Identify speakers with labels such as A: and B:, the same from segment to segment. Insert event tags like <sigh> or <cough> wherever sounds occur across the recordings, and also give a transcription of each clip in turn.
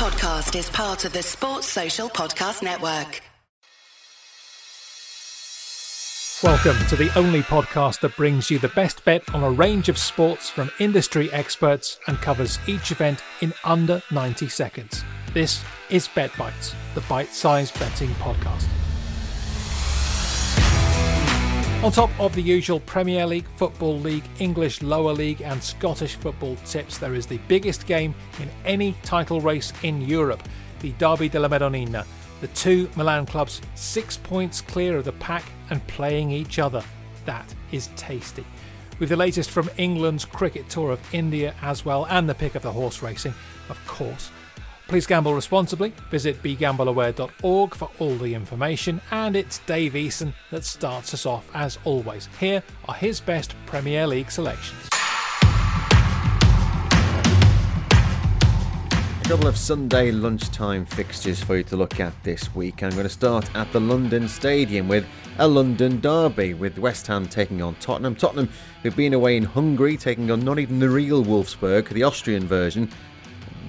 A: podcast is part of the Sports Social Podcast Network.
B: Welcome to the only podcast that brings you the best bet on a range of sports from industry experts and covers each event in under 90 seconds. This is Bet Bites, the bite sized betting podcast. On top of the usual Premier League, Football League, English Lower League, and Scottish football tips, there is the biggest game in any title race in Europe, the Derby della Madonnina the two Milan clubs six points clear of the pack and playing each other. That is tasty. With the latest from England's cricket tour of India as well, and the pick of the horse racing, of course. Please gamble responsibly. Visit begambleaware.org for all the information. And it's Dave Easson that starts us off as always. Here are his best Premier League selections.
C: A couple of Sunday lunchtime fixtures for you to look at this week. I'm going to start at the London Stadium with a London derby with West Ham taking on Tottenham. Tottenham, who've been away in Hungary, taking on not even the real Wolfsburg, the Austrian version.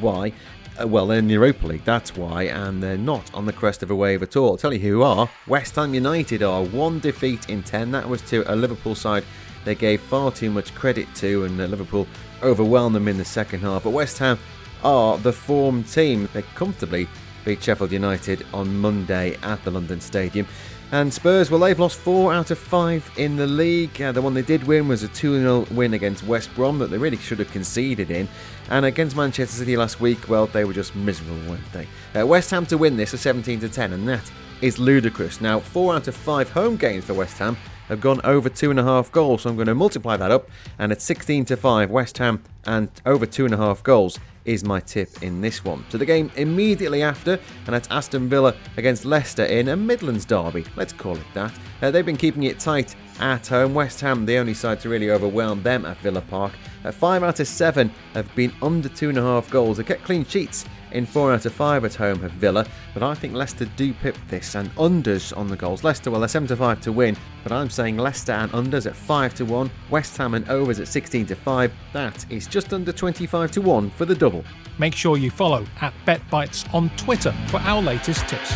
C: Why? Uh, well, they're in the Europa League, that's why, and they're not on the crest of a wave at all. I'll tell you who are. West Ham United are one defeat in ten. That was to a Liverpool side they gave far too much credit to, and uh, Liverpool overwhelmed them in the second half. But West Ham are the form team. They comfortably beat Sheffield United on Monday at the London Stadium. And Spurs, well, they've lost four out of five in the league. Uh, the one they did win was a 2 0 win against West Brom that they really should have conceded in. And against Manchester City last week, well, they were just miserable, weren't they? Uh, West Ham to win this are 17 to 10, and that is ludicrous. Now, four out of five home games for West Ham have gone over two and a half goals, so I'm going to multiply that up. And at 16 to 5, West Ham and over two and a half goals is my tip in this one. To the game immediately after, and that's Aston Villa against Leicester in a Midlands derby, let's call it that. Uh, they've been keeping it tight at home. West Ham, the only side to really overwhelm them at Villa Park. Uh, five out of seven have been under two and a half goals. They kept clean sheets in four out of five at home at Villa, but I think Leicester do pip this and unders on the goals. Leicester, well, they're 7 to 5 to win, but I'm saying Leicester and unders at 5 to 1, West Ham and overs at 16 to 5. That is just under 25 to 1 for the double.
B: Make sure you follow at BetBites on Twitter for our latest tips.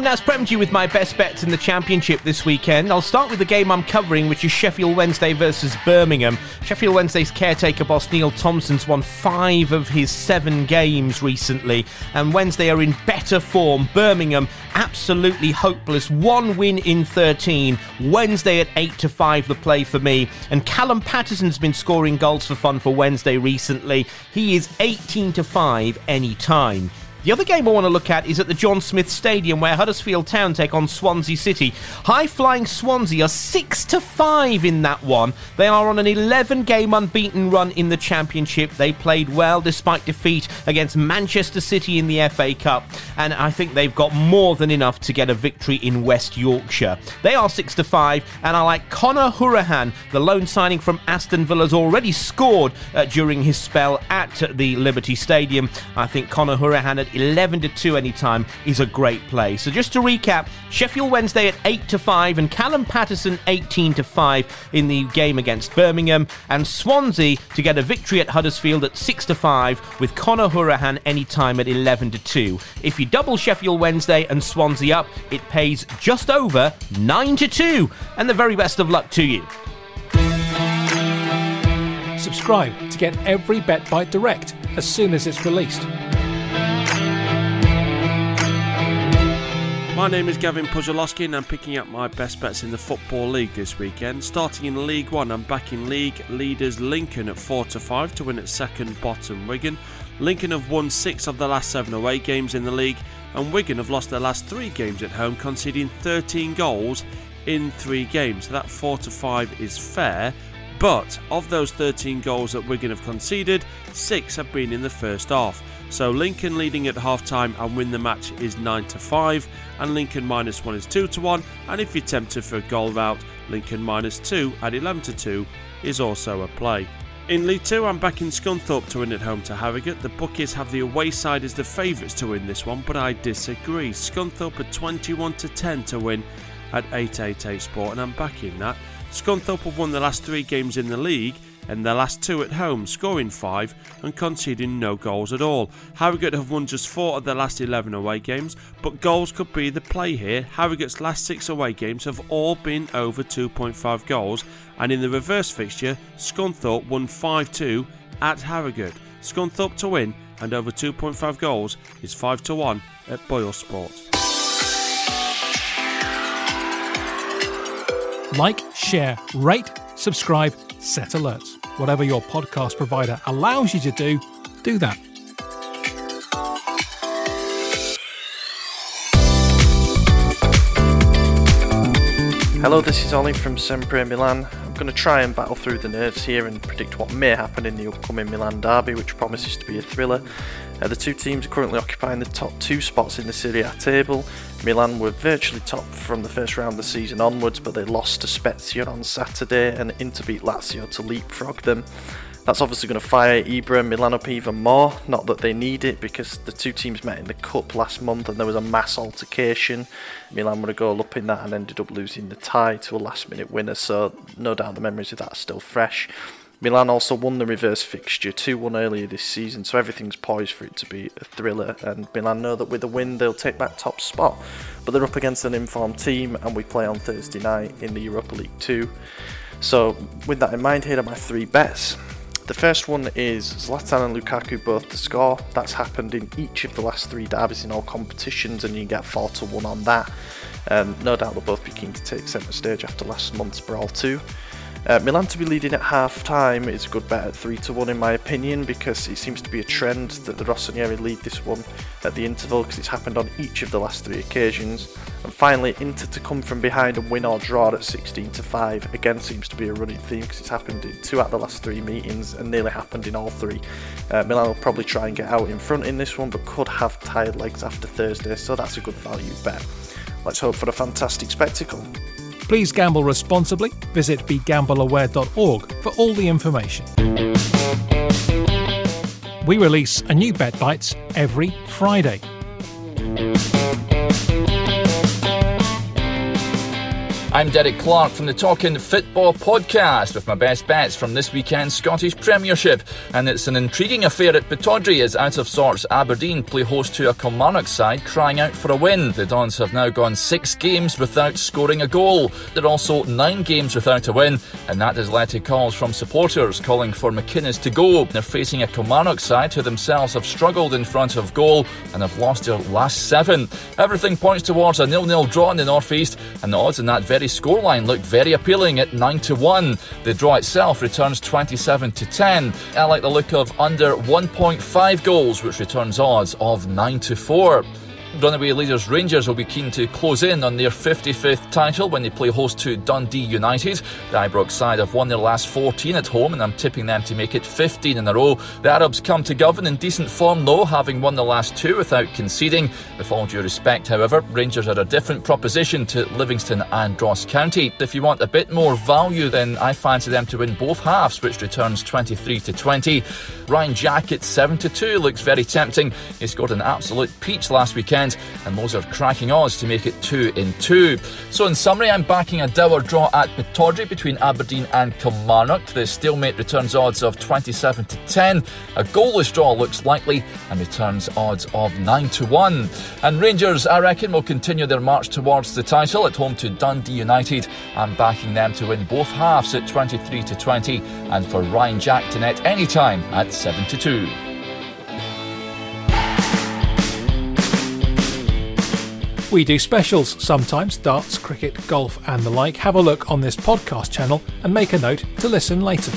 D: I'm Naz Premji with my best bets in the Championship this weekend. I'll start with the game I'm covering, which is Sheffield Wednesday versus Birmingham. Sheffield Wednesday's caretaker boss Neil Thompson's won five of his seven games recently, and Wednesday are in better form. Birmingham absolutely hopeless. One win in 13. Wednesday at 8 to 5 the play for me. And Callum Paterson's been scoring goals for fun for Wednesday recently. He is 18 to 5 any time. The other game I want to look at is at the John Smith Stadium where Huddersfield Town take on Swansea City. High flying Swansea are 6 to 5 in that one. They are on an 11 game unbeaten run in the Championship. They played well despite defeat against Manchester City in the FA Cup, and I think they've got more than enough to get a victory in West Yorkshire. They are 6 to 5, and I like Conor Hourihane, the loan signing from Aston Villa, has already scored uh, during his spell at the Liberty Stadium. I think Conor Hourihane at 11 to 2 anytime is a great play. So just to recap, Sheffield Wednesday at 8 to 5 and Callum Paterson 18 to 5 in the game against Birmingham and Swansea to get a victory at Huddersfield at 6 to 5 with Conor Hourihane anytime at 11 to 2. If you double Sheffield Wednesday and Swansea up, it pays just over 9 to 2 and the very best of luck to you.
B: Subscribe to get every Bet Bite direct as soon as it's released.
E: My name is Gavin Puszczalowskyi and I'm picking up my best bets in the Football League this weekend. Starting in League One, I'm backing league leaders Lincoln at 4 to 5 to win at second bottom Wigan. Lincoln have won six of the last seven away games in the league, and Wigan have lost their last three games at home, conceding 13 goals in three games. So that 4 to 5 is fair, but of those 13 goals that Wigan have conceded, six have been in the first half. So Lincoln leading at half time and win the match is 9 to 5, and Lincoln minus 1 is 2 to 1. And if you're tempted for a goal route, Lincoln minus 2 at 11 to 2 is also a play. In League 2, I'm backing Scunthorpe to win at home to Harrogate. The bookies have the away side as the favourites to win this one, but I disagree. Scunthorpe are 21 to 10 to win at 888 Sport, and I'm backing that. Scunthorpe have won the last three games in the league and their last two at home, scoring five and conceding no goals at all. Harrogate have won just four of their last 11 away games, but goals could be the play here. Harrogate's last six away games have all been over 2.5 goals, and in the reverse fixture, Scunthorpe won 5 2 at Harrogate. Scunthorpe to win and over 2.5 goals is 5 to 1 at Boyle Sport.
B: Like, share, rate, subscribe, set alerts. Whatever your podcast provider allows you to do, do that.
F: Hello, this is Oli from Sempre Milan. Going to try and battle through the nerves here and predict what may happen in the upcoming Milan derby, which promises to be a thriller. Uh, the two teams are currently occupying the top two spots in the Serie A table. Milan were virtually top from the first round of the season onwards, but they lost to Spezia on Saturday and Inter beat Lazio to leapfrog them. That's obviously going to fire Ibra and Milan up even more. Not that they need it because the two teams met in the cup last month and there was a mass altercation. Milan were a goal up in that and ended up losing the tie to a last minute winner, so no doubt the memories of that are still fresh. Milan also won the reverse fixture 2 1 earlier this season, so everything's poised for it to be a thriller. And Milan know that with a win, they'll take that top spot. But they're up against an informed team, and we play on Thursday night in the Europa League 2. So, with that in mind, here are my three bets. The first one is Zlatan and Lukaku both to score. That's happened in each of the last three derbies in all competitions, and you get 4 to 1 on that. Um, no doubt they'll both be keen to take centre stage after last month's Brawl 2. Uh, Milan to be leading at half time is a good bet at 3 to 1 in my opinion because it seems to be a trend that the Rossoneri lead this one at the interval because it's happened on each of the last three occasions. And finally, Inter to come from behind and win or draw at 16 to 5 again seems to be a running theme because it's happened in two out of the last three meetings and nearly happened in all three. Uh, Milan will probably try and get out in front in this one but could have tired legs after Thursday, so that's a good value bet. Let's hope for a fantastic spectacle.
B: Please gamble responsibly. Visit begambleaware.org for all the information. We release a new Bet Bites every Friday.
G: I'm Derek Clark from the Talkin' Fitbaw podcast with my best bets from this weekend's Scottish Premiership. And it's an intriguing affair at Pittodrie as out of sorts Aberdeen play host to a Kilmarnock side crying out for a win. The Dons have now gone six games without scoring a goal. They're also nine games without a win, and that has led to calls from supporters calling for McInnes to go. They're facing a Kilmarnock side who themselves have struggled in front of goal and have lost their last seven. Everything points towards a nil-nil draw in the North East, and the odds in that very scoreline looked very appealing at 9 to 1. The draw itself returns 27 to 10. I like the look of under 1.5 goals, which returns odds of 9 to 4. Runaway leaders Rangers will be keen to close in on their 55th title when they play host to Dundee United. The Ibrox side have won their last 14 at home and I'm tipping them to make it 15 in a row. The Arabs come to Govan in decent form though, having won the last two without conceding. With all due respect, however, Rangers are a different proposition to Livingston and Ross County. If you want a bit more value, then I fancy them to win both halves, which returns 23 to 20. Ryan Jack at 7 to 2 looks very tempting. He scored an absolute peach last weekend weekend, and those are cracking odds to make it 2 in 2. So, in summary, I'm backing a dour draw at Pittodrie between Aberdeen and Kilmarnock. The stalemate returns odds of 27 to 10. A goalless draw looks likely and returns odds of 9 to 1. And Rangers, I reckon, will continue their march towards the title at home to Dundee United. I'm backing them to win both halves at 23 to 20, and for Ryan Jack to net anytime at 7 to 2.
B: We do specials sometimes darts, cricket, golf, and the like. Have a look on this podcast channel and make a note to listen later.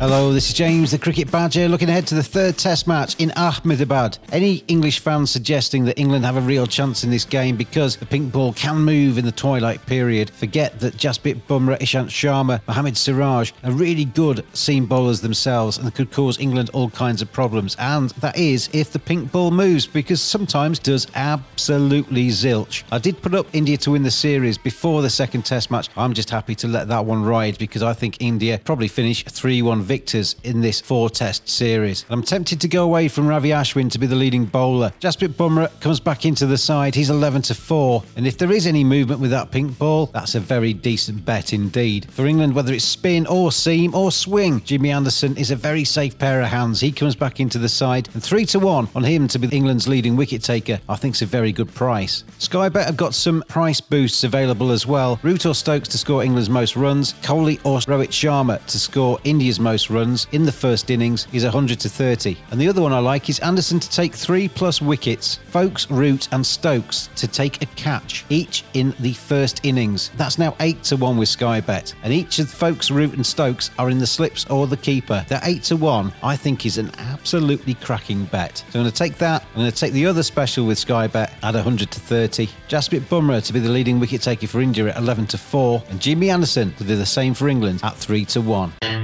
H: Hello, this is James, the Cricket Badger, looking ahead to the third Test match in Ahmedabad. Any English fans suggesting that England have a real chance in this game because the pink ball can move in the twilight period forget that Jasprit Bumrah, Ishant Sharma, Mohammad Siraj are really good seam bowlers themselves and could cause England all kinds of problems. And that is if the pink ball moves, because sometimes does absolutely zilch. I did put up India to win the series before the second Test match. I'm just happy to let that one ride because I think India probably finish 3 1 victors in this four test series. I'm tempted to go away from Ravi Ashwin to be the leading bowler. Jasprit Bumrah comes back into the side. He's 11 to 4. And if there is any movement with that pink ball, that's a very decent bet indeed. For England, whether it's spin or seam or swing, Jimmy Anderson is a very safe pair of hands. He comes back into the side. And 3 to 1 on him to be England's leading wicket taker, I think is a very good price. Sky Bet have got some price boosts available as well. Root or Stokes to score England's most runs. Kohli or Rohit Sharma to score India's most runs in the first innings is 100 to 30. And the other one I like is Anderson to take three plus wickets. Foakes, Root, and Stokes to take a catch, each in the first innings. That's now 8 to 1 with Sky Bet. And each of Foakes, Root, and Stokes are in the slips or the keeper. They're 8 to 1, I think, is an absolutely cracking bet. So I'm going to take that. I'm going to take the other special with Sky Bet at 100 to 30. Jasprit Bumrah to be the leading wicket taker for India at 11 to 4. And Jimmy Anderson to do the same for England at 3 to 1.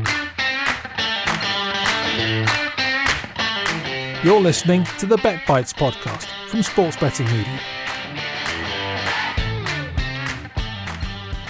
B: You're listening to the Bet Bites podcast from Sports Betting Media.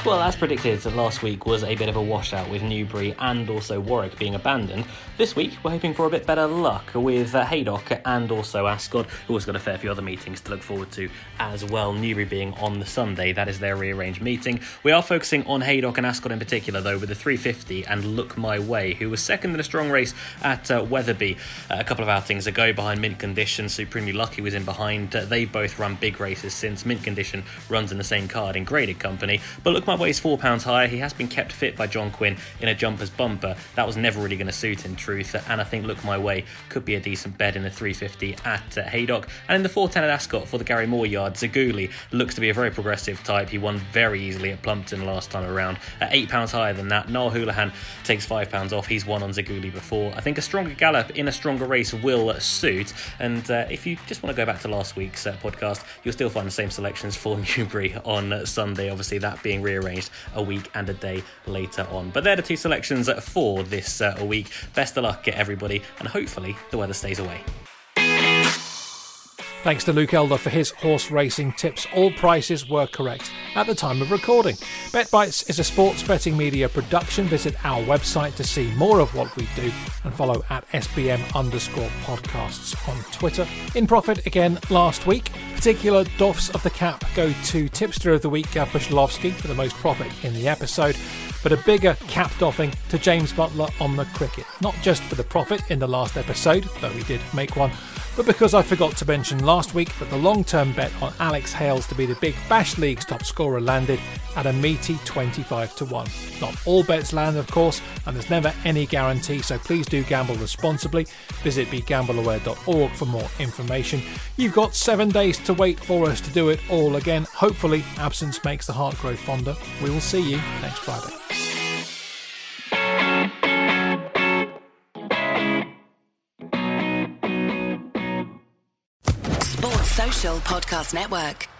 I: Well, as predicted, last week was a bit of a washout with Newbury and also Warwick being abandoned. This week, we're hoping for a bit better luck with uh, Haydock and also Ascot, who also got a fair few other meetings to look forward to as well. Newbury being on the Sunday, that is their rearranged meeting. We are focusing on Haydock and Ascot in particular, though, with the 350 and Look My Way, who was second in a strong race at uh, Wetherby uh, a couple of outings ago behind Mint Condition. Supremely Lucky was in behind. Uh, they both run big races since Mint Condition runs in the same card in graded company. But Look My Way is four pounds higher. He has been kept fit by John Quinn in a jumpers bumper. That was never really going to suit in truth. And I think Look My Way could be a decent bet in the 350 at uh, Haydock. And in the 410 at Ascot for the Gary Moore yard, Zaguli looks to be a very progressive type. He won very easily at Plumpton last time around. At £8 higher than that, Niall Houlihan takes £5 off. He's won on Zaguli before. I think a stronger gallop in a stronger race will suit. And uh, if you just want to go back to last week's uh, podcast, you'll still find the same selections for <laughs> Newbury on Sunday, obviously, that being rearranged a week and a day later on. But they're the two selections for this uh, week. Best of luck, everybody, and hopefully the weather stays away.
B: Thanks to Luke Elder for his horse racing tips. All prices were correct at the time of recording. BetBites is a sports betting media production. Visit our website to see more of what we do and follow at SBM underscore podcasts on Twitter. In profit again last week. Particular doffs of the cap go to tipster of the week, Gav Puszczalowskyi, for the most profit in the episode but a bigger cap doffing to James Buttler on the cricket. Not just for the profit in the last episode, though he did make one, but because I forgot to mention last week that the long term bet on Alex Hales to be the Big Bash League's top scorer landed at a meaty 25 to 1. Not all bets land, of course, and there's never any guarantee, so please do gamble responsibly. Visit begambleaware.org for more information. You've got seven days to wait for us to do it all again. Hopefully, absence makes the heart grow fonder. We will see you next Friday.
A: Podcast Network.